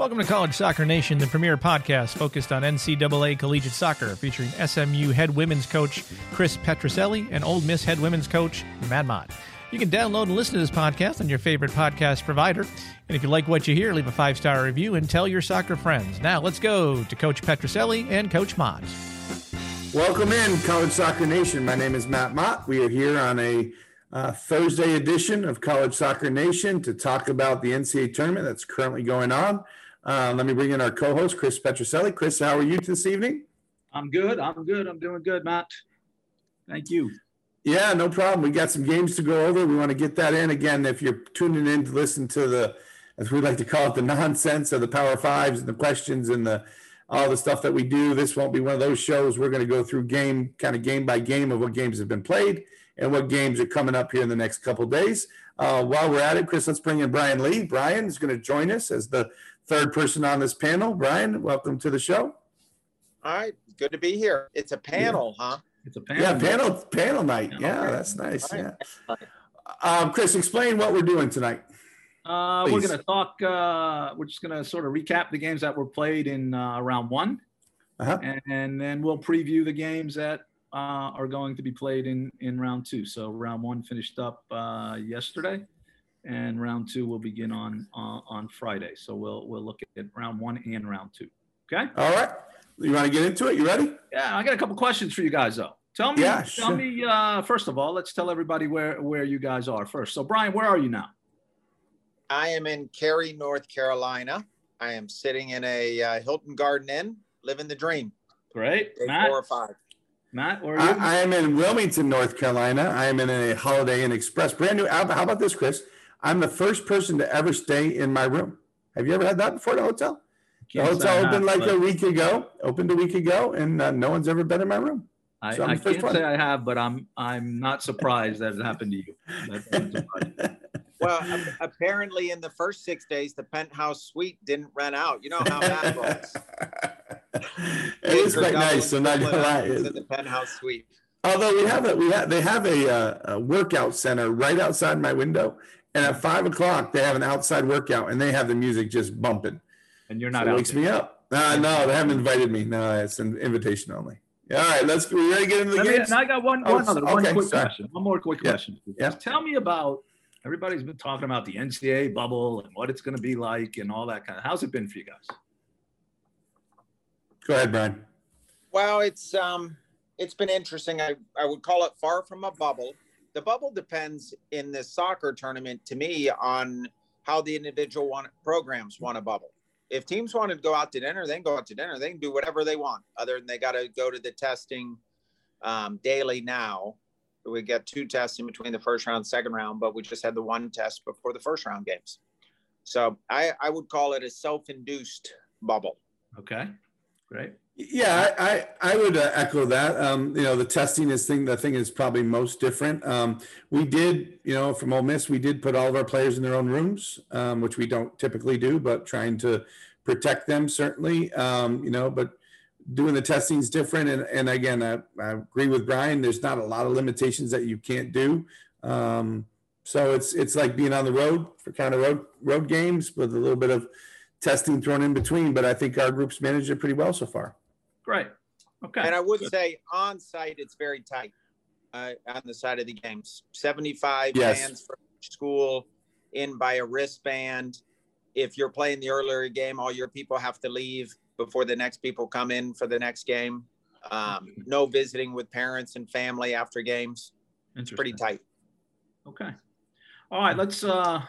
Welcome to College Soccer Nation, the premier podcast focused on NCAA collegiate soccer, featuring SMU head women's coach Chris Petrucelli and Ole Miss head women's coach Matt Mott. You can download and listen to this podcast on your favorite podcast provider. And if you like what you hear, leave a five star review and tell your soccer friends. Now let's go to Coach Petrucelli and Coach Mott. Welcome in, College Soccer Nation. My name is Matt Mott. We are here on a uh, Thursday edition of College Soccer Nation to talk about the NCAA tournament that's currently going on. Uh, let me bring in our co-host, Chris Petrucelli. Chris, how are you this evening? I'm good. I'm good. I'm doing good, Matt. Thank you. Yeah, no problem. We got some games to go over. We want to get that in again. If you're tuning in to listen to the, as we like to call it, the nonsense of the Power Fives and the questions and the all the stuff that we do, this won't be one of those shows. We're going to go through game, kind of game by game of what games have been played and what games are coming up here in the next couple days. Uh, while we're at it, Chris, let's bring in Brian Lee. Brian is going to join us as the third person on this panel. Brian, welcome to the show. All right, good to be here. It's a panel, yeah. huh? It's a panel. Yeah, panel panel night. Yeah, okay. that's nice. Right. Yeah. Um, Chris, explain what we're doing tonight. Uh, we're going to talk. Uh, we're just going to sort of recap the games that were played in uh, round one, uh-huh. and, and, then we'll preview the games that uh, are going to be played in in round two. So round one finished up uh, yesterday, and round two will begin on uh, on Friday. So we'll we'll look at round one and round two. Okay. All right. You want to get into it? You ready? Yeah, I got a couple questions for you guys though. Tell me, yeah, tell sure. me. Uh, first of all, let's tell everybody where where you guys are first. So, Brian, where are you now? I am in Cary, North Carolina. I am sitting in a uh, Hilton Garden Inn, living the dream. Great. Day Matt? four or five. Matt, where are you? I, I, am in Wilmington, North Carolina. I am in a Holiday Inn Express, brand new. How about this, Chris? I'm the first person to ever stay in my room. Have you ever had that before at a hotel? The hotel opened like a week ago. Opened a week ago, and uh, no one's ever been in my room. I, so I can't one. say I have, but I'm I'm not surprised that it happened to you. well, apparently in the first six days, the penthouse suite didn't rent out. You know how that works. it is quite nice. So not gonna lie, the penthouse suite. Although we have a we have they have a, uh, a workout center right outside my window, and at five o'clock they have an outside workout, and they have the music just bumping. And you're not. So it wakes there. me up. Uh, no, they haven't invited me. No, it's an invitation only. All right, let's. We ready to get into the game? I got one, one oh, other, one quick sorry. question. One more quick yeah. question. Yeah. Tell me about. Everybody's been talking about the NCAA bubble and what it's going to be like and all that kind of. How's it been for you guys? Go ahead, Brian. Well, it's um, it's been interesting. I I would call it far from a bubble. The bubble depends in this soccer tournament to me on how the individual want, programs want a bubble if teams want to go out to dinner, they can go out to dinner. They can do whatever they want, other than they got to go to the testing um, daily now. We get two tests in between the first round second round, but we just had the one test before the first round games. So I, I would call it a self-induced bubble. Okay, great. Yeah, I, I, I would uh, echo that. Um, you know, the testing is thing. The thing is probably most different. Um, we did, you know, from Ole Miss, we did put all of our players in their own rooms, um, which we don't typically do, but trying to protect them certainly. Um, you know, but doing the testing is different. And, and again, I, I, agree with Brian. There's not a lot of limitations that you can't do. Um, so it's it's like being on the road for kind of road road games with a little bit of testing thrown in between. But I think our group's managed it pretty well so far. Great. Okay. And I would Good. say on site, it's very tight uh, on the side of the games. 75 yes. fans from school in by a wristband. If you're playing the earlier game, all your people have to leave before the next people come in for the next game. Um, no visiting with parents and family after games. It's pretty tight. Okay. All right, let's uh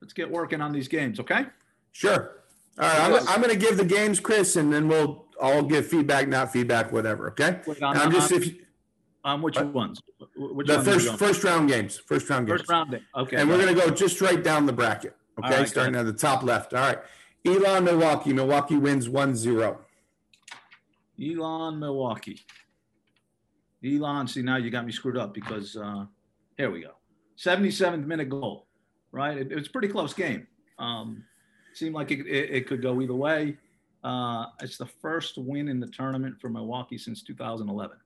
let's get working on these games, okay? Sure. All right, I'm, I'm going to give the games, Chris, and then we'll I'll give feedback, not feedback, whatever. Okay. Wait, on, I'm just on, if you, on which ones? Which the ones first first round games. First round games. First round. Okay. And we're gonna go just straight down the bracket. Okay, right, starting at the top left. All right. Elon, Milwaukee. Milwaukee wins 1-0. Elon, Milwaukee. Elon, see now you got me screwed up because uh, here we go. 77th minute goal, right? It, it was a pretty close game. Um, seemed like it, it, it could go either way. Uh, it's the first win in the tournament for Milwaukee since 2011.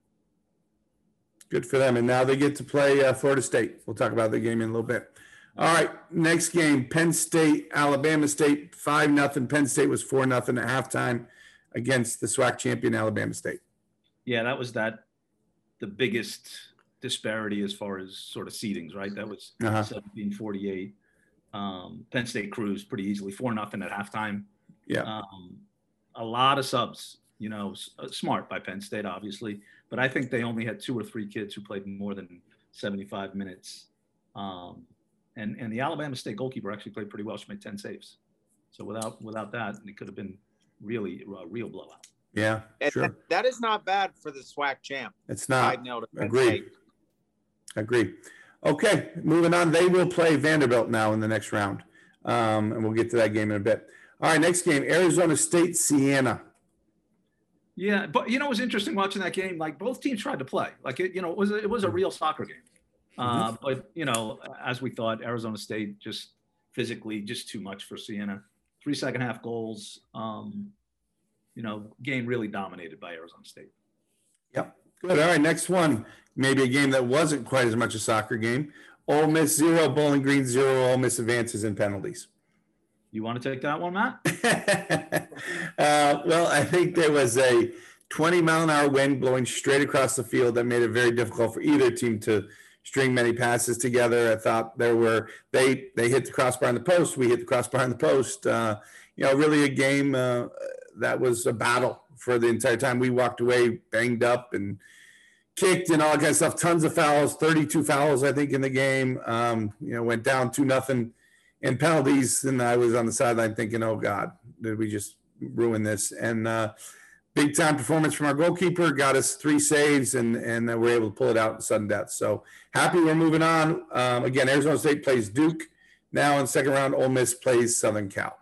Good for them. And now they get to play uh, Florida State. We'll talk about the game in a little bit. All right, next game, Penn State, Alabama State, five nothing. Penn State was four nothing at halftime against the SWAC champion Alabama State. Yeah, that was that the biggest disparity as far as sort of seedings, right? That was uh-huh. 1748. Um, Penn State cruised pretty easily, four nothing at halftime. Yeah. Um, a lot of subs, you know, uh, smart by Penn State, obviously, but I think they only had two or three kids who played more than 75 minutes. Um, and and the Alabama State goalkeeper actually played pretty well. She made 10 saves. So without without that, it could have been really a real blowout. Yeah, sure. That, that is not bad for the SWAC champ. It's not. Agreed. Agreed. Okay, moving on. They will play Vanderbilt now in the next round, um, and we'll get to that game in a bit. All right, next game: Arizona State, Siena. Yeah, but you know, it was interesting watching that game. Like both teams tried to play. Like it, you know, it was a, it was a real soccer game. Uh, mm-hmm. but you know, as we thought, Arizona State just physically just too much for Siena. Three second half goals. Um, you know, game really dominated by Arizona State. Yep. Good. All right. Next one. Maybe a game that wasn't quite as much a soccer game. Ole Miss zero, Bowling Green zero. Ole Miss advances in penalties. You want to take that one, Matt? uh, well, I think there was a 20 mile an hour wind blowing straight across the field that made it very difficult for either team to string many passes together. I thought there were they they hit the crossbar on the post. We hit the crossbar on the post. Uh, you know, really a game uh, that was a battle for the entire time. We walked away banged up and kicked and all that kind of stuff. Tons of fouls, 32 fouls, I think, in the game. Um, you know, went down two nothing in penalties, and I was on the sideline thinking, "Oh God, did we just ruin this?" And uh, big time performance from our goalkeeper got us three saves, and and we're able to pull it out in sudden death. So happy we're moving on. Um, again, Arizona State plays Duke now in second round. Ole Miss plays Southern Cal.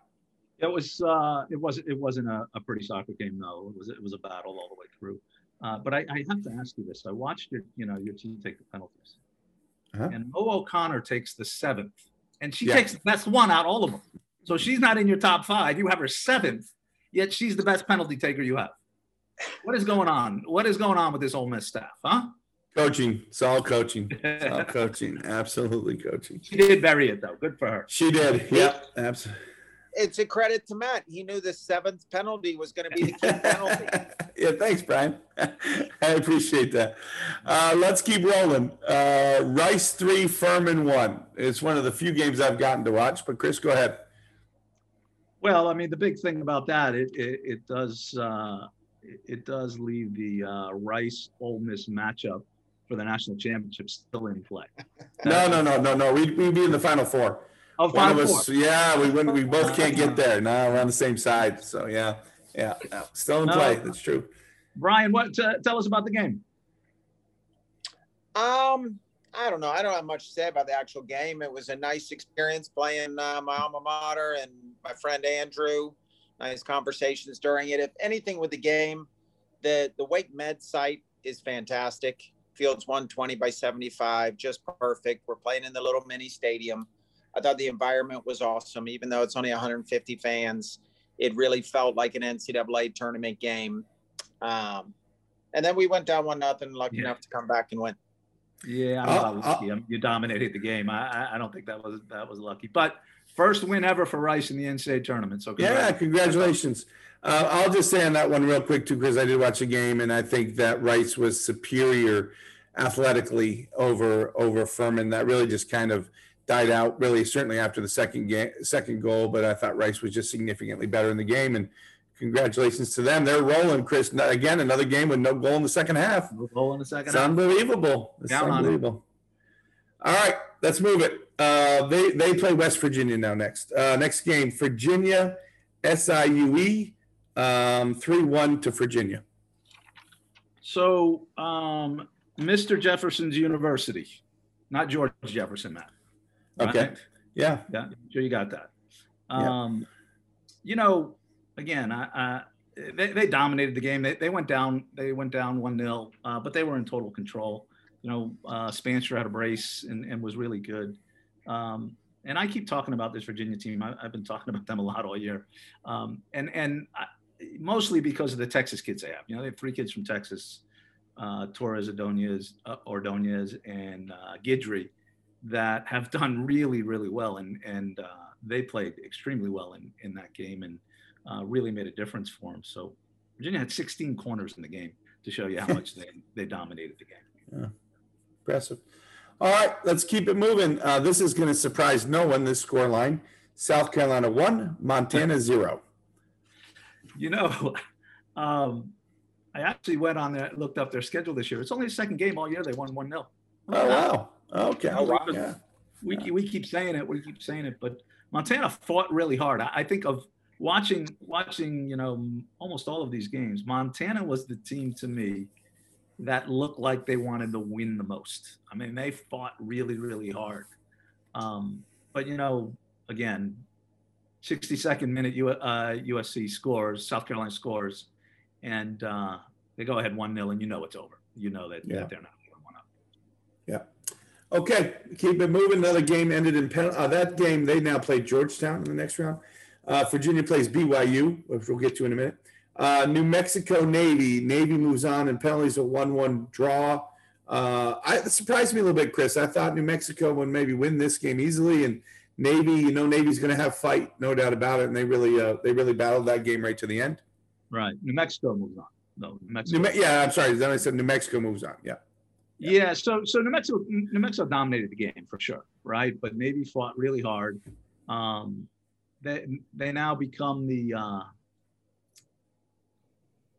It was uh, it wasn't it wasn't a, a, pretty soccer game though. It was it was a battle all the way through. Uh, but I, I, have to ask you this: I watched your you know your team take the penalties, uh-huh. and Mo O'Connor takes the seventh, and she yeah. takes the best one out of all of them. So she's not in your top five. You have her seventh, yet she's the best penalty taker you have. What is going on? What is going on with this Ole Miss staff, huh? Coaching. It's all coaching. It's all coaching. Absolutely coaching. She did bury it though. Good for her. She did. Yep. absolutely it's a credit to Matt. He knew the seventh penalty was going to be the key penalty. yeah, thanks, Brian. I appreciate that. Uh, let's keep rolling. Uh, Rice three, Furman one. It's one of the few games I've gotten to watch. But Chris, go ahead. Well, I mean, the big thing about that, it it, it does uh, it does leave the uh, Rice Ole Miss matchup for the national championship still in play. no, no, no, no, no. We'd, we'd be in the final four. Oh, One of us, yeah, we wouldn't. We both can't get there. No, we're on the same side. So yeah, yeah, still in play. That's true. Brian, what uh, tell us about the game? Um, I don't know. I don't have much to say about the actual game. It was a nice experience playing uh, my alma mater and my friend Andrew. Nice conversations during it. If anything with the game, the the Wake Med site is fantastic. Fields 120 by 75, just perfect. We're playing in the little mini stadium. I thought the environment was awesome, even though it's only 150 fans. It really felt like an NCAA tournament game. Um, and then we went down one nothing, lucky yeah. enough to come back and win. Yeah, I'm uh, not lucky. Uh, you dominated the game. I, I don't think that was that was lucky, but first win ever for Rice in the NCAA tournament. So yeah, congratulations. Uh, I'll just say on that one real quick too, because I did watch a game and I think that Rice was superior athletically over over Furman. That really just kind of died out really certainly after the second game, second goal. But I thought Rice was just significantly better in the game, and congratulations to them. They're rolling, Chris. Again, another game with no goal in the second half. No goal in the second. It's half. unbelievable. It's Down unbelievable. All right, let's move it. Uh, they they play West Virginia now next. Uh, next game, Virginia, SIUE, um, three one to Virginia. So, um, Mr. Jefferson's University, not George Jefferson, Matt. Okay. Right? Yeah. Yeah. Sure, you got that. Um, yeah. You know, again, I, I they, they dominated the game. They, they went down. They went down one 0 uh, but they were in total control. You know, uh, Spaanstra had a brace and, and was really good. Um, and I keep talking about this Virginia team. I, have been talking about them a lot all year, um, and and I, mostly because of the Texas kids they have. You know, they have three kids from Texas: uh, Torres, Adonias, uh, Ordonez, and uh, Guidry that have done really, really well, and and uh, they played extremely well in in that game, and uh, really made a difference for them. So Virginia had 16 corners in the game to show you how much they they dominated the game. Yeah. Impressive. All right, let's keep it moving. Uh, this is going to surprise no one. This score line: South Carolina one, Montana zero. You know, um, I actually went on there, looked up their schedule this year. It's only the second game all year they won one 0 Oh wow! Okay. Oh, wow. Yeah. We yeah. we keep saying it. We keep saying it, but Montana fought really hard. I, I think of watching watching you know almost all of these games. Montana was the team to me that looked like they wanted to win the most. I mean, they fought really, really hard. Um, but you know, again, 62nd minute U, uh, USC scores, South Carolina scores, and uh, they go ahead one 0 and you know it's over. You know that, yeah. that they're not going one up. Yeah. Okay, keep it moving. Another game ended in pen. Uh, that game they now play Georgetown in the next round. Uh, Virginia plays BYU, which we'll get to in a minute. Uh, New Mexico Navy. Navy moves on and penalties a one-one draw. Uh, I, it surprised me a little bit, Chris. I thought New Mexico would maybe win this game easily, and Navy, you know, Navy's going to have fight, no doubt about it. And they really, uh, they really battled that game right to the end. Right. New Mexico moves on. No, New Mexico. New yeah, I'm sorry. Then I said New Mexico moves on. Yeah. Yeah. Yeah. So, so New Mexico, New Mexico dominated the game for sure, right? But Navy fought really hard. Um, they they now become the uh,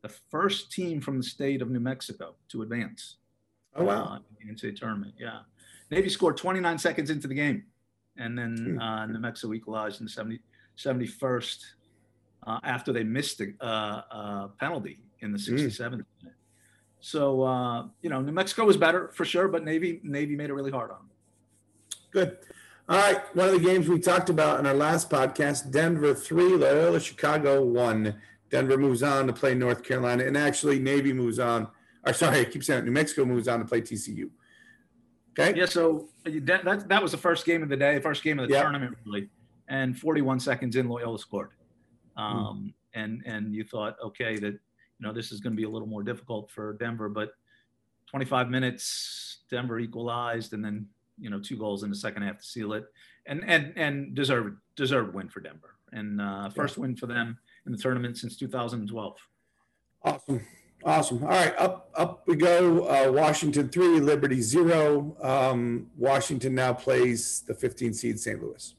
the first team from the state of New Mexico to advance. Oh wow! Uh, into the tournament, yeah. Navy scored 29 seconds into the game, and then hmm. uh, New Mexico equalized in the 70, 71st uh, after they missed a uh, uh, penalty in the 67th mm. minute. So uh, you know, New Mexico was better for sure, but Navy Navy made it really hard on them. Good. All right, one of the games we talked about in our last podcast: Denver three, Loyola Chicago one. Denver moves on to play North Carolina, and actually Navy moves on. Or sorry, I keep saying it, New Mexico moves on to play TCU. Okay. Yeah. So that that, that was the first game of the day, first game of the yep. tournament, really. And 41 seconds in, Loyola scored. Um, mm. And and you thought, okay, that you know this is going to be a little more difficult for Denver, but 25 minutes, Denver equalized, and then you know two goals in the second half to seal it, and and and deserved deserved win for Denver, and uh, first yeah. win for them in the tournament since 2012. Awesome. Awesome. All right, up up we go. Uh, Washington three, Liberty zero. Um, Washington now plays the 15 seed St. Louis.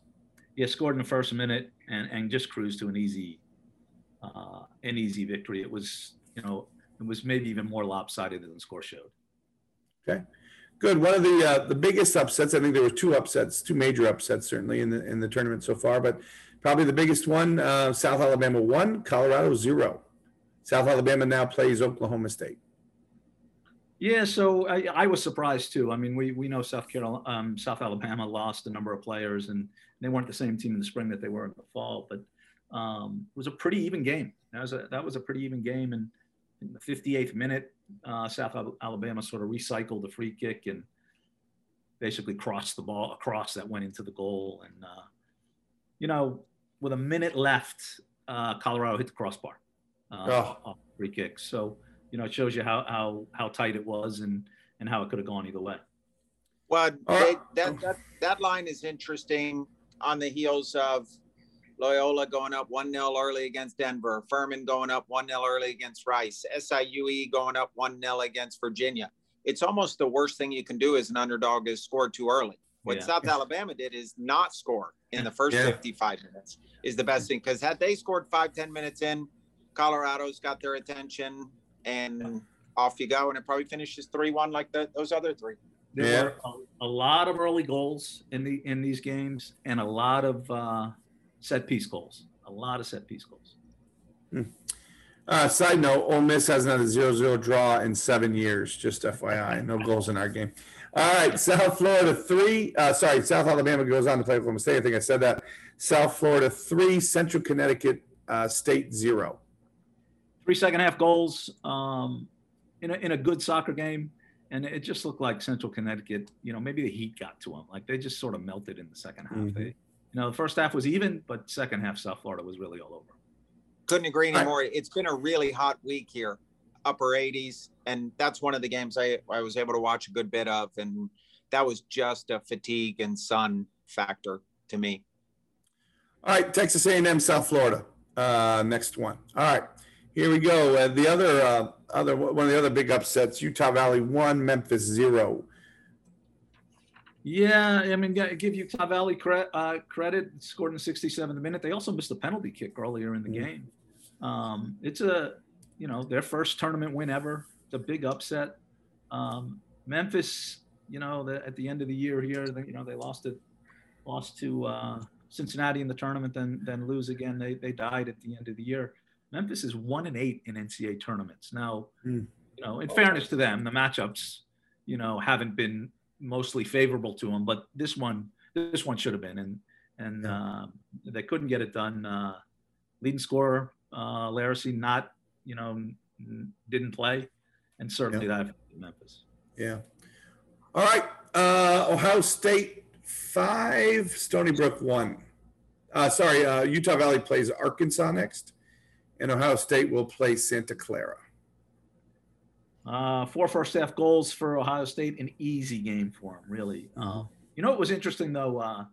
Yeah, scored in the first minute and, and just cruised to an easy uh, an easy victory. It was you know it was maybe even more lopsided than the score showed. Okay, good. One of the uh, the biggest upsets. I think there were two upsets, two major upsets certainly in the in the tournament so far, but Probably the biggest one uh, South Alabama one, Colorado zero. South Alabama now plays Oklahoma State. Yeah, so I, I, was surprised too. I mean, we we know South Carolina, um, South Alabama lost a number of players, and they weren't the same team in the spring that they were in the fall. But um, it was a pretty even game. That was a that was a pretty even game. And in the 58th minute, uh, South Alabama sort of recycled the free kick and basically crossed the ball across that went into the goal. And uh, you know, with a minute left, uh, Colorado hit the crossbar uh, oh. off free kick. So you know it shows you how how how tight it was and and how it could have gone either way. Well, they, that that that line is interesting on the heels of Loyola going up 1 0 early against Denver, Furman going up 1 0 early against Rice, SIUE going up 1 0 against Virginia. It's almost the worst thing you can do as an underdog is score too early. What yeah. South Alabama did is not score in the first yeah. 55 minutes is the best thing because had they scored five ten minutes in, Colorado's got their attention and off you go, and it probably finishes three one like the, those other three. There yeah. were a, a, lot of early goals in the in these games, and a lot of uh, set piece goals. A lot of set piece goals. Hmm. Uh, side note: Ole Miss hasn't had a zero-zero draw in seven years. Just FYI, no goals in our game. All right, South Florida three. Uh, sorry, South Alabama goes on to play Oklahoma State. I think I said that. South Florida three, Central Connecticut uh, State zero. Three second half goals um, in, a, in a good soccer game. And it just looked like Central Connecticut, you know, maybe the heat got to them. Like they just sort of melted in the second half. Mm-hmm. They, you know, the first half was even, but second half, South Florida was really all over. Couldn't agree anymore. Right. It's been a really hot week here upper 80s, and that's one of the games I I was able to watch a good bit of. And that was just a fatigue and sun factor to me. All right, Texas A&M, South Florida. Uh, next one. All right, here we go. Uh, the other, uh, other one of the other big upsets: Utah Valley one, Memphis zero. Yeah, I mean, give Utah Valley cre- uh, credit. Scored in the 67th minute. They also missed a penalty kick earlier in the mm-hmm. game. Um, it's a, you know, their first tournament win ever. It's a big upset. Um, Memphis, you know, the, at the end of the year here, they, you know, they lost it, lost to uh, Cincinnati in the tournament, then then lose again. They they died at the end of the year. Memphis is one and eight in NCAA tournaments now. Mm. You know, in fairness to them, the matchups, you know, haven't been mostly favorable to them. But this one, this one should have been, and and uh, they couldn't get it done. Uh, leading scorer, uh, Larisey, not you know, didn't play, and certainly yeah. that Memphis. Yeah. All right. Uh, Ohio State five, Stony Brook one. Uh, sorry, uh, Utah Valley plays Arkansas next, and Ohio State will play Santa Clara. Uh, four first half goals for Ohio State, an easy game for them, really. Uh, you know, it was interesting though. Uh,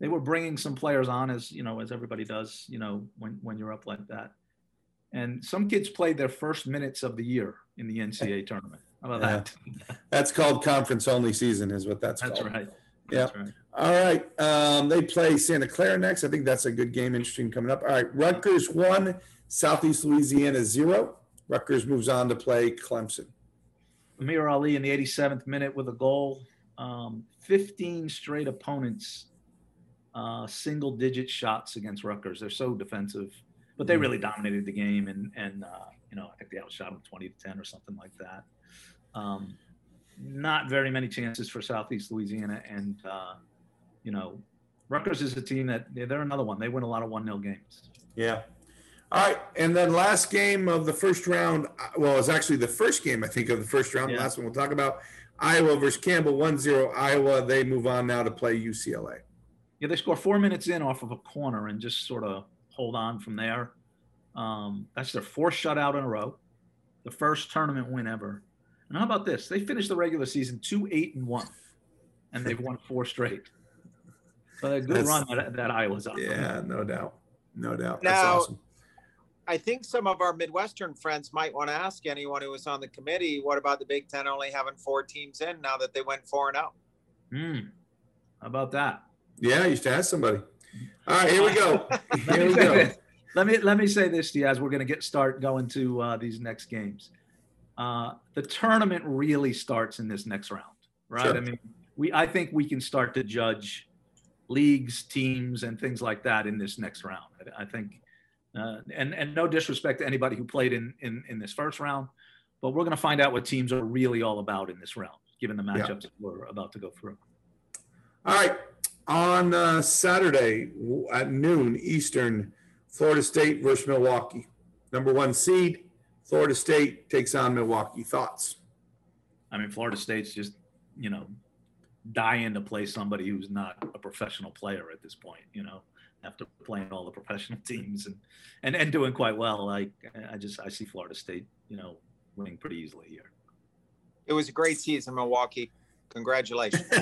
they were bringing some players on, as you know, as everybody does. You know, when when you're up like that, and some kids played their first minutes of the year in the NCAA tournament. How about yeah. that? that's called conference only season, is what that's, that's called. Right. Yeah. Right. All right. Um, they play Santa Clara next. I think that's a good game. Interesting coming up. All right. Rutgers one, Southeast Louisiana zero. Rutgers moves on to play Clemson. Amirah Ali in the 87th minute with a goal. Um, 15 straight opponents, uh, single digit shots against Rutgers. They're so defensive, but they mm-hmm. really dominated the game. And, and uh, you know, I think they outshot them 20 to 10 or something like that. Um, not very many chances for Southeast Louisiana. And, uh, you know, Rutgers is a team that they're another one. They win a lot of 1 0 games. Yeah. All right, and then last game of the first round. Well, it's actually the first game I think of the first round. Yeah. Last one we'll talk about Iowa versus Campbell, 1-0 Iowa. They move on now to play UCLA. Yeah, they score four minutes in off of a corner and just sort of hold on from there. Um, that's their fourth shutout in a row, the first tournament win ever. And how about this? They finished the regular season two eight and one, and they've won four straight. So a good that's, run that, that Iowa's on. Yeah, no doubt, no doubt. That's now, awesome. I think some of our Midwestern friends might want to ask anyone who was on the committee, what about the Big Ten only having four teams in now that they went four and out? Hmm. How about that? Yeah, you should ask somebody. All right, here we go. here we go. Let me let me say this to you as we're going to get start going to uh, these next games. Uh, the tournament really starts in this next round, right? Sure. I mean, we I think we can start to judge leagues, teams, and things like that in this next round. I, I think uh, and and no disrespect to anybody who played in in, in this first round, but we're going to find out what teams are really all about in this round, given the matchups yeah. we're about to go through. All right, on uh, Saturday at noon Eastern, Florida State versus Milwaukee. Number one seed, Florida State takes on Milwaukee. Thoughts? I mean, Florida State's just you know dying to play somebody who's not a professional player at this point. You know, after playing all the professional teams and and, and doing quite well. I I just I see Florida State, you know, winning pretty easily here. It was a great season, Milwaukee. Congratulations. all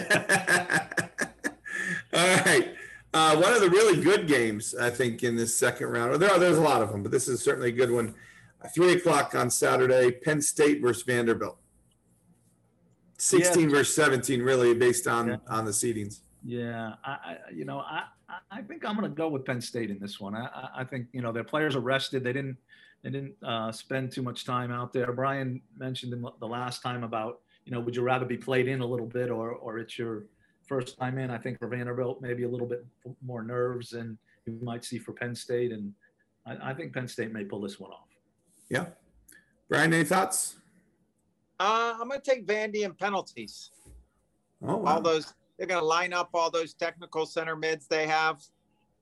right. Uh, one of the really good games, I think, in this second round. There are, there's a lot of them, but this is certainly a good one. Three o'clock on Saturday, Penn State versus Vanderbilt. 16 yeah. versus 17, really, based on yeah. on the seedings. Yeah, I, I you know, I, I think I'm going to go with Penn State in this one. I, I think you know their players are rested. They didn't they didn't uh, spend too much time out there. Brian mentioned in the last time about you know would you rather be played in a little bit or or it's your first time in. I think for Vanderbilt maybe a little bit more nerves than you might see for Penn State, and I, I think Penn State may pull this one off. Yeah, Brian, any thoughts? Uh, I'm going to take Vandy and penalties. Oh, wow. All those they're going to line up all those technical center mids they have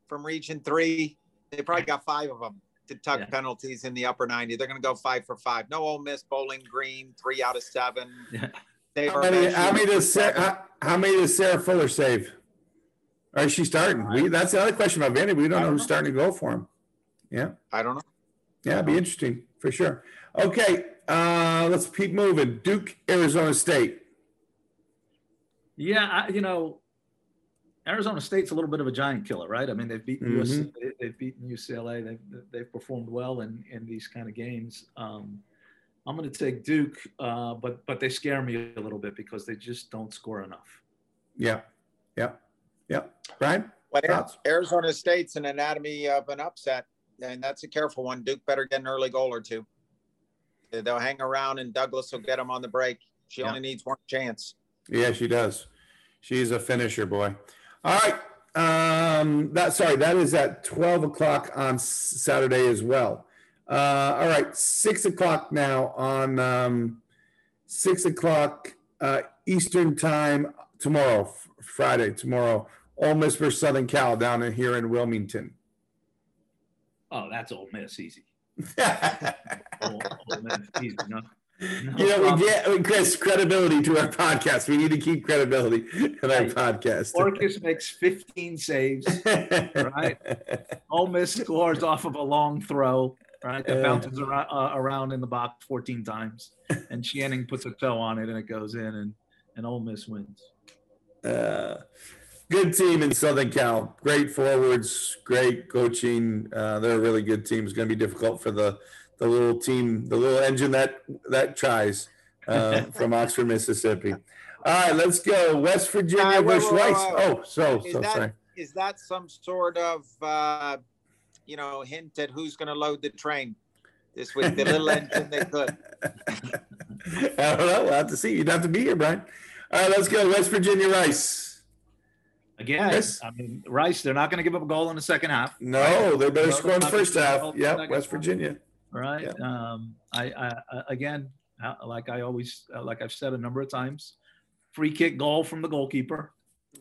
from Region Three. They probably got five of them to tuck yeah. penalties in the upper 90. They're going to go five for five. No Ole Miss Bowling Green, three out of seven. Yeah. How many, how many, does Sarah, how, how, many does Sarah Fuller save? Or is she starting? We, that's the other question about Vandy. We don't know who's know. starting to go for him. Yeah. I don't know. Yeah, it'd be interesting for sure. Okay, uh, let's keep moving. Duke, Arizona State. Yeah, I, you know, Arizona State's a little bit of a giant killer, right? I mean, they've beaten mm-hmm. USC, they, have beaten UCLA, they've they've performed well in in these kind of games. Um, I'm going to take Duke, uh, but but they scare me a little bit because they just don't score enough. Yeah, yeah, yeah. Brian, well, Arizona State's an anatomy of an upset, and that's a careful one. Duke better get an early goal or two. They'll hang around, and Douglas will get them on the break. She yeah. only needs one chance. Yeah, she does. She's a finisher, boy. All right. Um, that sorry, that is at twelve o'clock on Saturday as well. Uh, all right, six o'clock now on um, six o'clock uh, Eastern time tomorrow, Friday tomorrow. Ole Miss versus Southern Cal down in here in Wilmington. Oh, that's Ole Miss easy. Ole, Ole Miss easy. No, no you know, problem. we get Chris credibility to our podcast. We need to keep credibility in our right. podcast. Orkus makes 15 saves, right? Ole Miss scores off of a long throw right? That bounces around, uh, around in the box 14 times, and Shannon puts a toe on it and it goes in, and and Ole Miss wins. Uh, good team in Southern Cal. Great forwards, great coaching. Uh, they're a really good team. It's going to be difficult for the the little team, the little engine that that tries uh, from Oxford, Mississippi. All right, let's go. West Virginia uh, versus Rice. Oh, so so that, sorry. Is that some sort of uh, you know, hint at who's going to load the train this week. The little engine they could. I don't know. We'll have to see. You'd have to be here, Brian. All right, let's go. West Virginia Rice. Again, yes. I mean, Rice, they're not going to give up a goal in the second half. No, right? they better score in the first half. Yeah, West Virginia. Right. Yep. Um, I, I, again, like I always, like I've said a number of times, free kick goal from the goalkeeper.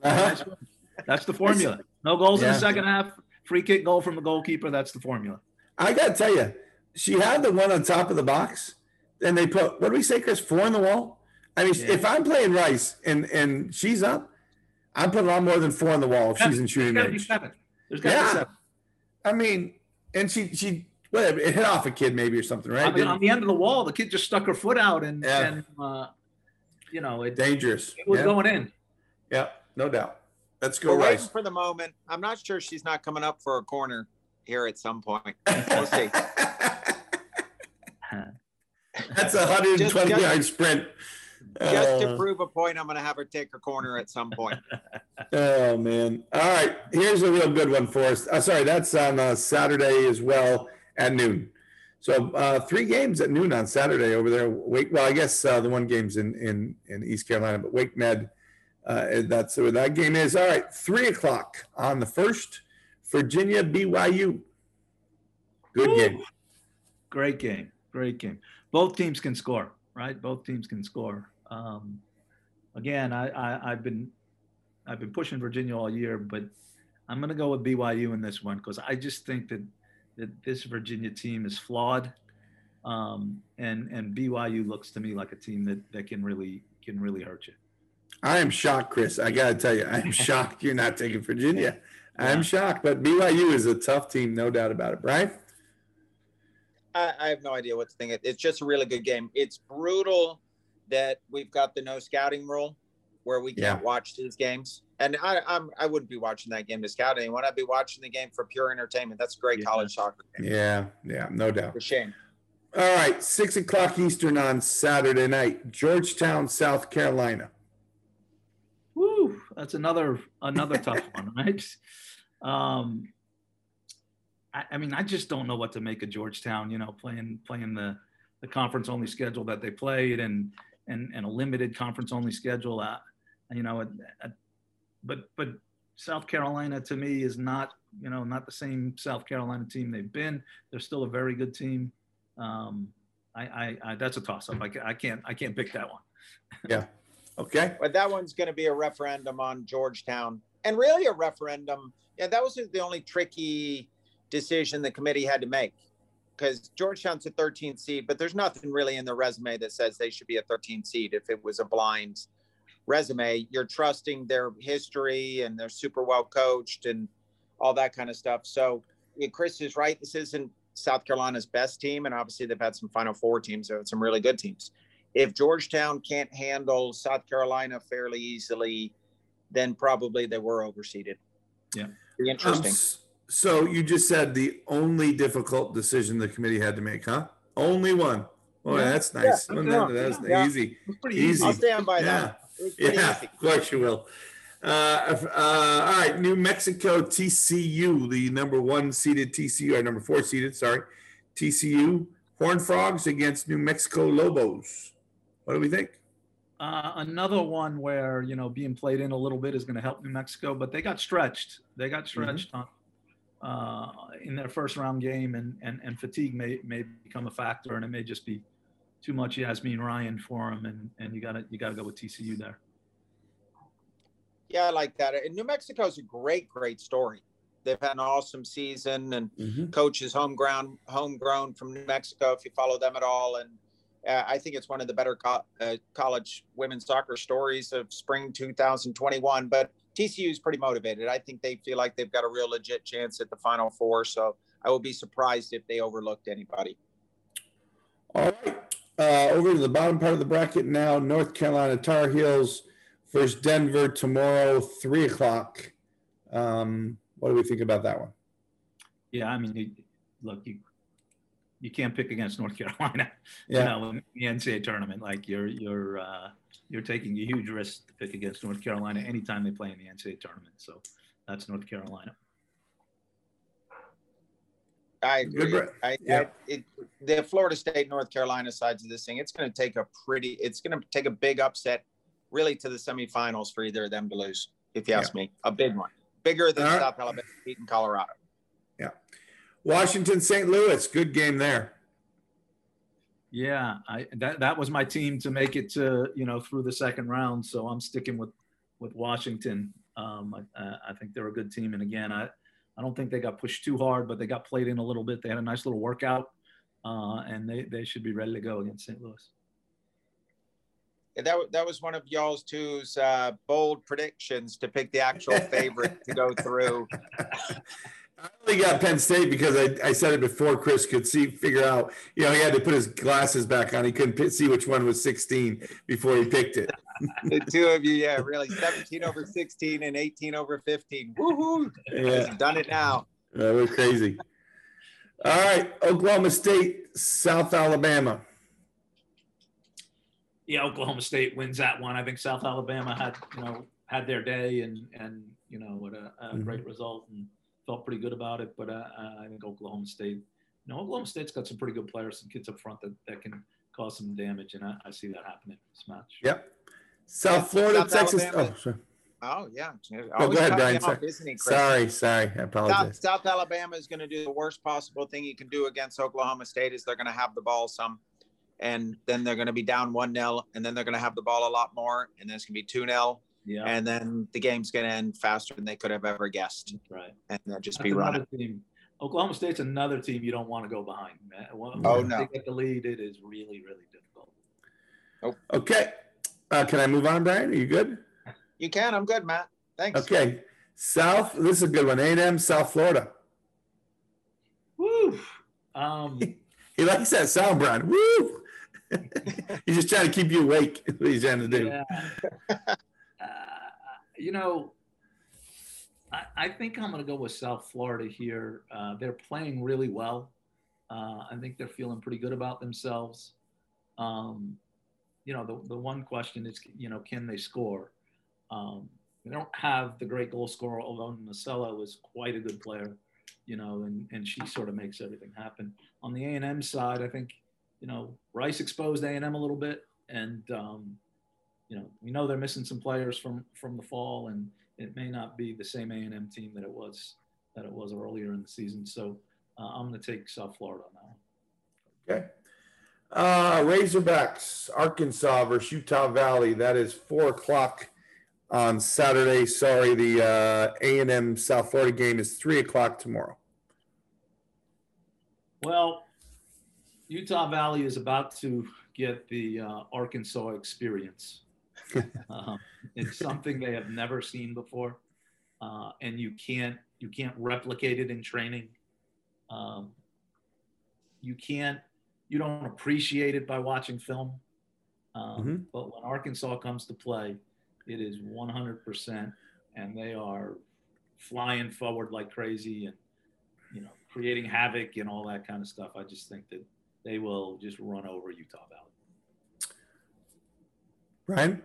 Uh-huh. That's the formula. No goals yeah. in the second half free kick goal from the goalkeeper. That's the formula. I got to tell you, she had the one on top of the box, and they put what do we say, Chris? Four in the wall. I mean, yeah. if I'm playing Rice and and she's up, I'm putting on more than four on the wall if she's in shooting range. Seven. There's got to yeah. be seven. I mean, and she she well, it hit off a kid maybe or something, right? I mean, on the end of the wall, the kid just stuck her foot out and yeah. and uh, you know it dangerous. It was yeah. going in. Yeah, no doubt. Let's go, We're Rice. For the moment. I'm not sure she's not coming up for a corner here at some point. We'll see. That's a 120 just, just, yard sprint. Just uh, to prove a point, I'm going to have her take a corner at some point. Oh man! All right, here's a real good one for us. Uh, sorry, that's on uh, Saturday as well at noon. So uh, three games at noon on Saturday over there. Wake. Well, I guess uh, the one game's in in in East Carolina, but Wake Med uh, that's where that game is. All right, three o'clock on the first. Virginia BYU. Good game. Great game. Great game. Both teams can score, right? Both teams can score. Um, again, I, I have been I've been pushing Virginia all year, but I'm going to go with BYU in this one because I just think that that this Virginia team is flawed, um, and and BYU looks to me like a team that that can really can really hurt you. I am shocked, Chris. I got to tell you, I am shocked you're not taking Virginia. I'm shocked, but BYU is a tough team, no doubt about it. Brian? I, I have no idea what to think. It's just a really good game. It's brutal that we've got the no scouting rule where we can't yeah. watch these games. And I, I'm I wouldn't be watching that game to scout anyone. I'd be watching the game for pure entertainment. That's a great yeah. college soccer game. Yeah, yeah, no doubt. For shame. All right, six o'clock Eastern on Saturday night, Georgetown, South Carolina. Woo, that's another another tough one, right? Um, I, I, mean, I just don't know what to make of Georgetown. You know, playing playing the the conference only schedule that they played, and and and a limited conference only schedule. Uh, you know, but but South Carolina to me is not you know not the same South Carolina team they've been. They're still a very good team. Um, I, I, I that's a toss up. I, I can't I can't pick that one. yeah. Okay. But that one's going to be a referendum on Georgetown and really a referendum. Yeah, that was the only tricky decision the committee had to make because Georgetown's a 13 seed, but there's nothing really in the resume that says they should be a 13 seed if it was a blind resume. You're trusting their history and they're super well coached and all that kind of stuff. So yeah, Chris is right. This isn't South Carolina's best team, and obviously they've had some Final Four teams, so some really good teams if Georgetown can't handle South Carolina fairly easily, then probably they were overseeded. Yeah. Be interesting. Um, so you just said the only difficult decision the committee had to make, huh? Only one. Oh, yeah. that's nice. Yeah, that, that's yeah. easy. pretty easy. I'll stand by that. Yeah, easy. of course you will. Uh, uh, all right, New Mexico TCU, the number one seeded TCU, or number four seeded, sorry, TCU Horn Frogs against New Mexico Lobos. What do we think? Uh, another one where you know being played in a little bit is going to help New Mexico, but they got stretched. They got mm-hmm. stretched mm-hmm. uh, in their first round game, and, and and fatigue may may become a factor, and it may just be too much Yazmeen Ryan for them, and and you got to you got to go with TCU there. Yeah, I like that. And New Mexico is a great, great story. They've had an awesome season, and mm-hmm. coaches homegrown, homegrown from New Mexico. If you follow them at all, and uh, I think it's one of the better co- uh, college women's soccer stories of spring 2021. But TCU is pretty motivated. I think they feel like they've got a real legit chance at the Final Four. So I will be surprised if they overlooked anybody. All right. Uh, over to the bottom part of the bracket now. North Carolina Tar Heels versus Denver tomorrow, three o'clock. Um, what do we think about that one? Yeah, I mean, look, you you can't pick against North Carolina. Yeah. You know, in the NCAA tournament, like you're you're uh, you're taking a huge risk to pick against North Carolina anytime they play in the NCAA tournament. So that's North Carolina. I agree. I, yeah. I, it, the Florida State North Carolina sides of this thing, it's going to take a pretty, it's going to take a big upset, really, to the semifinals for either of them to lose. If you ask yeah. me, a big one, bigger than right. South Alabama beating Colorado. Yeah. Washington, St. Louis, good game there. Yeah, I that that was my team to make it to you know through the second round. So I'm sticking with with Washington. Um, I, I think they're a good team, and again, I I don't think they got pushed too hard, but they got played in a little bit. They had a nice little workout, uh, and they they should be ready to go against St. Louis. Yeah, that that was one of y'all's two's uh, bold predictions to pick the actual favorite to go through. I only got Penn State because I, I said it before Chris could see figure out. You know, he had to put his glasses back on. He couldn't see which one was 16 before he picked it. the two of you, yeah, really 17 over 16 and 18 over 15. Woohoo! Yeah. Done it now. Yeah, we're crazy. All right, Oklahoma State, South Alabama. Yeah, Oklahoma State wins that one. I think South Alabama had, you know, had their day and and you know what a, a mm-hmm. great result and felt pretty good about it. But uh, I think Oklahoma State, you know, Oklahoma State's got some pretty good players, some kids up front that, that can cause some damage, and I, I see that happening in this match. Yep. South Florida, South Texas. Alabama. Oh, sorry. Oh yeah. Oh, go ahead, Brian. Sorry. sorry, sorry. I apologize. South, South Alabama is going to do the worst possible thing you can do against Oklahoma State is they're going to have the ball some, and then they're going to be down one 0 and then they're going to have the ball a lot more, and then it's going to be two 0 yeah. And then the game's going to end faster than they could have ever guessed. right. And they'll just That's be running. Team. Oklahoma State's another team you don't want to go behind. Man. When oh, no. They get the lead, it is really, really difficult. Oh. Okay. Uh, can I move on, Brian? Are you good? You can. I'm good, Matt. Thanks. Okay. South, this is a good one. A&M, South Florida. Woo. Um, he likes that sound, Brian. Woo. he's just trying to keep you awake. What he's trying to do. Yeah. you know, I, I think I'm going to go with South Florida here. Uh, they're playing really well. Uh, I think they're feeling pretty good about themselves. Um, you know, the, the one question is, you know, can they score? Um, they don't have the great goal scorer, although Nasello is quite a good player, you know, and, and she sort of makes everything happen. On the A&M side, I think, you know, Rice exposed A&M a little bit, and um, you know, we know they're missing some players from from the fall, and it may not be the same A and M team that it was that it was earlier in the season. So uh, I'm going to take South Florida now. Okay. Uh, Razorbacks, Arkansas versus Utah Valley. That is four o'clock on Saturday. Sorry, the uh, A and M South Florida game is three o'clock tomorrow. Well, Utah Valley is about to get the uh, Arkansas experience. Uh, it's something they have never seen before, uh, and you can't you can't replicate it in training. Um, you can't you don't appreciate it by watching film. Um, mm-hmm. But when Arkansas comes to play, it is 100%, and they are flying forward like crazy and, you know, creating havoc and all that kind of stuff. I just think that they will just run over Utah Valley. Brian?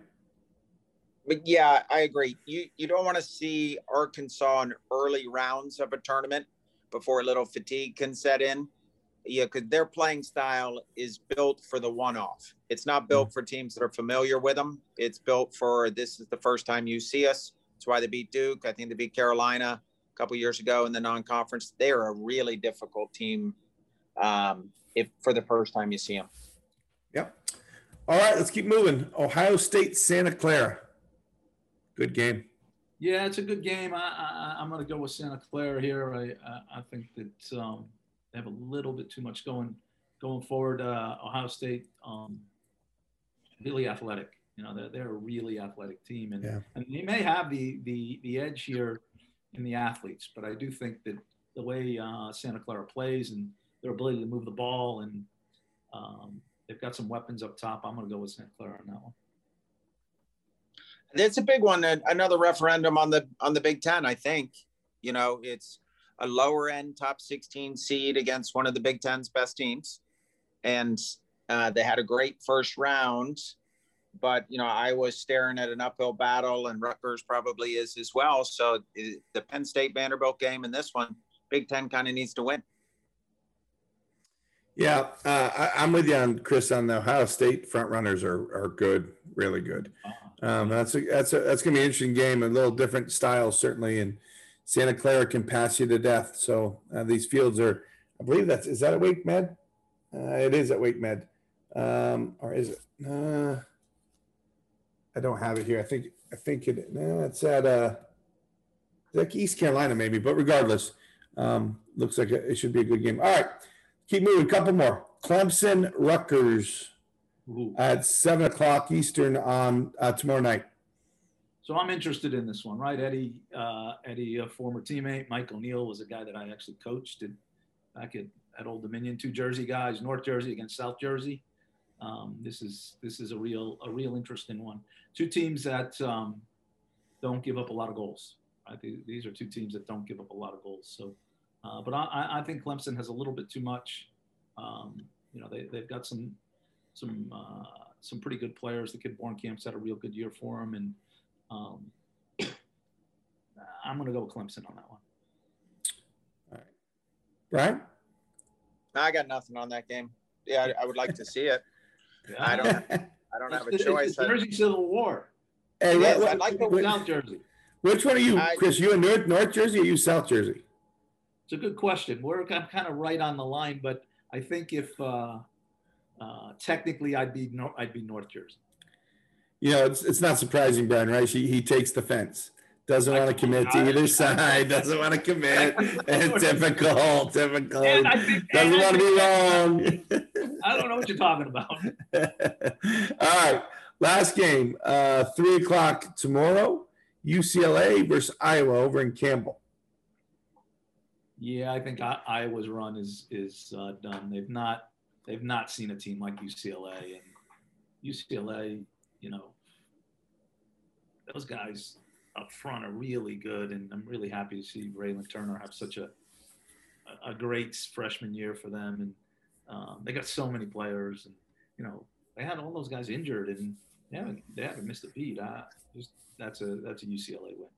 But yeah, I agree. You you don't want to see Arkansas in early rounds of a tournament before a little fatigue can set in. Yeah, because their playing style is built for the one-off. It's not built for teams that are familiar with them. It's built for this is the first time you see us. That's why they beat Duke. I think they beat Carolina a couple years ago in the non-conference. They're a really difficult team um, if for the first time you see them. Yep. All right, let's keep moving. Ohio State, Santa Clara. Good game. Yeah, it's a good game. I, I, am going to go with Santa Clara here. I, I, I think that um, they have a little bit too much going going forward. Uh, Ohio State, um, really athletic. You know, they're, they're a really athletic team, and, yeah. and they may have the, the the edge here in the athletes. But I do think that the way uh, Santa Clara plays and their ability to move the ball, and um, they've got some weapons up top. I'm going to go with Santa Clara on that one. It's a big one. Another referendum on the on the Big Ten. I think you know it's a lower end top 16 seed against one of the Big Ten's best teams, and uh, they had a great first round. But you know, I was staring at an uphill battle, and Rutgers probably is as well. So the Penn State Vanderbilt game and this one, Big Ten kind of needs to win. Yeah, uh, I, am with you on Chris on the Ohio State front runners are are good, really good. Um, that's a, that's a, that's gonna be an interesting game, a little different style certainly, and Santa Clara can pass you to death. So uh, these fields are, I believe that's is that at Wake Med? Uh, it is at Wake Med, um, or is it? Uh, I don't have it here. I think I think it. No, it's at uh, like East Carolina maybe, but regardless, um, looks like it should be a good game. All right. Keep moving. Couple more. Clemson, Rutgers Ooh. at seven o'clock Eastern on uh, tomorrow night. So I'm interested in this one, right? Eddie, uh, Eddie, a former teammate, Mike O'Neill was a guy that I actually coached at, back at, at Old Dominion. Two Jersey guys, North Jersey against South Jersey. Um, this is this is a real a real interesting one. Two teams that um, don't give up a lot of goals. Right? These are two teams that don't give up a lot of goals. So uh, but I, I, think Clemson has a little bit too much. Um, you know, they, they've got some some uh, some pretty good players. The kid Born Camp's had a real good year for him, and um, I'm going to go with Clemson on that one. All right, Brian. I got nothing on that game. Yeah, I, I would like to see it. Yeah. I don't. Have, I don't have a choice. It's the Jersey Civil War. Hey, yes, what, I'd like to go. South Jersey. Which one are you, Chris? You in North North Jersey or you South Jersey? It's a good question. We're I'm kind of right on the line, but I think if uh, uh, technically I'd be no, I'd be North Jersey. You know, it's it's not surprising, Brian. Right? He he takes the fence. Doesn't want to commit to either side. Doesn't want to commit. And typical, typical. Doesn't want to be wrong. I don't know what you're talking about. All right, last game, uh, three o'clock tomorrow. UCLA versus Iowa over in Campbell. Yeah, I think I, Iowa's run is is uh, done. They've not they've not seen a team like UCLA and UCLA. You know, those guys up front are really good, and I'm really happy to see Reilyn Turner have such a a great freshman year for them. And um, they got so many players, and you know they had all those guys injured, and they haven't they haven't missed a beat. I just that's a that's a UCLA win.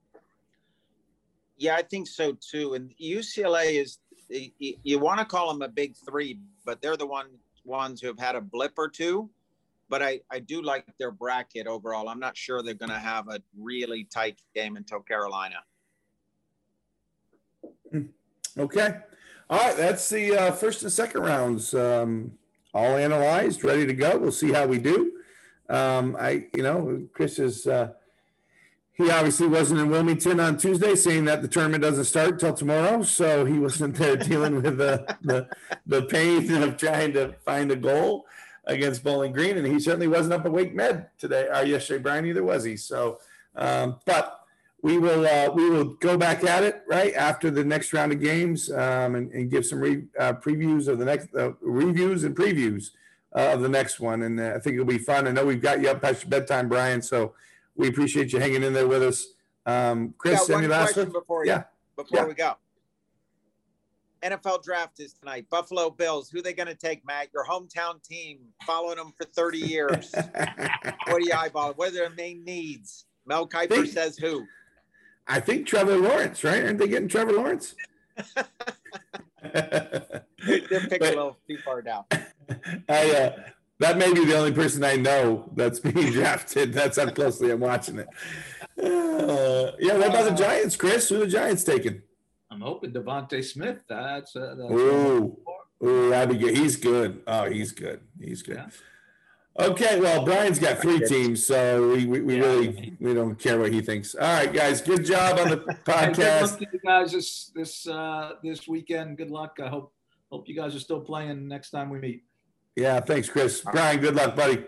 Yeah, I think so too. And UCLA is you, you want to call them a big three, but they're the one ones who have had a blip or two. But I, I do like their bracket overall. I'm not sure they're going to have a really tight game until Carolina. Hmm. Okay. All right. That's the uh, first and second rounds um, all analyzed, ready to go. We'll see how we do. Um, I, you know, Chris is. Uh, he obviously wasn't in Wilmington on Tuesday, saying that the tournament doesn't start till tomorrow. So he wasn't there dealing with the, the, the pain of trying to find a goal against Bowling Green, and he certainly wasn't up at Wake Med today or yesterday. Brian either was he. So, um, but we will uh, we will go back at it right after the next round of games um, and, and, give some re, uh, previews of the next uh, reviews and previews uh, of the next one, and uh, I think it'll be fun. I know we've got you up past your bedtime, Brian, so we appreciate you hanging in there with us. Um, Chris, any last question before, yeah. before yeah. we go? NFL draft is tonight. Buffalo Bills. Who are they going to take, Matt? Your hometown team, following them for 30 years. what do you eyeball? What are their main needs? Mel Kiper think, says who? I think Trevor Lawrence, right? Aren't they getting Trevor Lawrence? They're picking a little too far down. I, uh, that may be the only person I know that's being drafted. That's how closely I'm watching it. Uh, yeah, what about the Giants, Chris? Who the Giants taking? I'm hoping DeVonta Smith. That's, uh, that's ooh, ooh, that'd be good. He's good. Oh, he's good. He's good. Yeah. Okay, well, Brian's got three teams, so we, we, we yeah. really we don't care what he thinks. All right, guys, good job on the podcast. good luck to you guys this this uh, this weekend. Good luck. I hope hope you guys are still playing next time we meet. Yeah, thanks, Chris. Brian, good luck, buddy.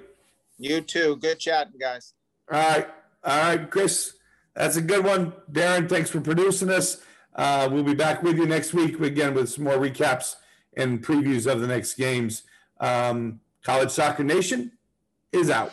You too. Good chatting, guys. All right, all right, Chris. That's a good one. Darren, thanks for producing this. Uh, we'll be back with you next week again with some more recaps and previews of the next games. Um, College Soccer Nation is out.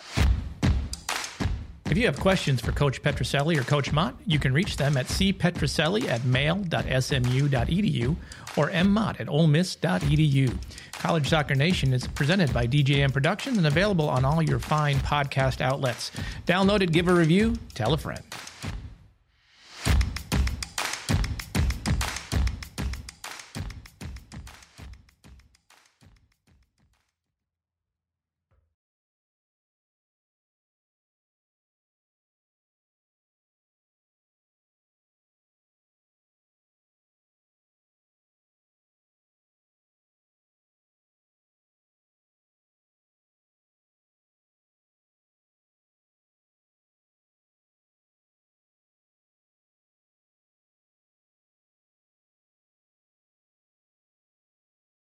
If you have questions for Coach Petrucelli or Coach Mott, you can reach them at cpetrucelli at mail.smu.edu or mmott at olemiss.edu. College Soccer Nation is presented by DJM Productions and available on all your fine podcast outlets. Download it, give a review, tell a friend.